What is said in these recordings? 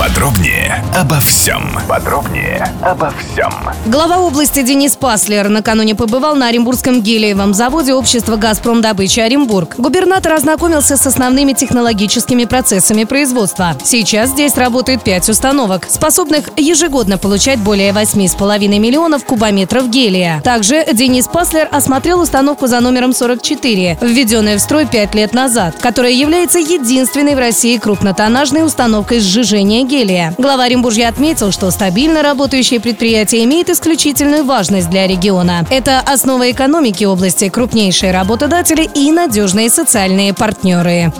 Подробнее обо всем. Подробнее обо всем. Глава области Денис Паслер накануне побывал на Оренбургском гелиевом заводе общества «Газпром добычи Оренбург». Губернатор ознакомился с основными технологическими процессами производства. Сейчас здесь работает пять установок, способных ежегодно получать более 8,5 миллионов кубометров гелия. Также Денис Паслер осмотрел установку за номером 44, введенную в строй пять лет назад, которая является единственной в России крупнотоннажной установкой сжижения гелия. Глава Оренбуржья отметил, что стабильно работающее предприятие имеет исключительную важность для региона. Это основа экономики области, крупнейшие работодатели и надежные социальные партнеры.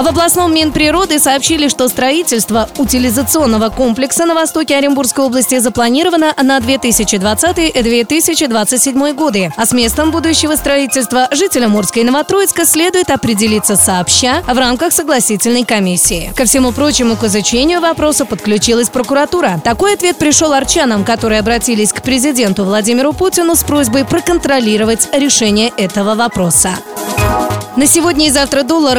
В областном Минприроды сообщили, что строительство утилизационного комплекса на востоке Оренбургской области запланировано на 2020-2027 годы. А с местом будущего строительства жителям Мурска Новотроицка следует определиться сообща в рамках согласительной комиссии. Ко всему прочему, к изучению вопроса подключилась прокуратура. Такой ответ пришел арчанам, которые обратились к президенту Владимиру Путину с просьбой проконтролировать решение этого вопроса. На сегодня и завтра доллар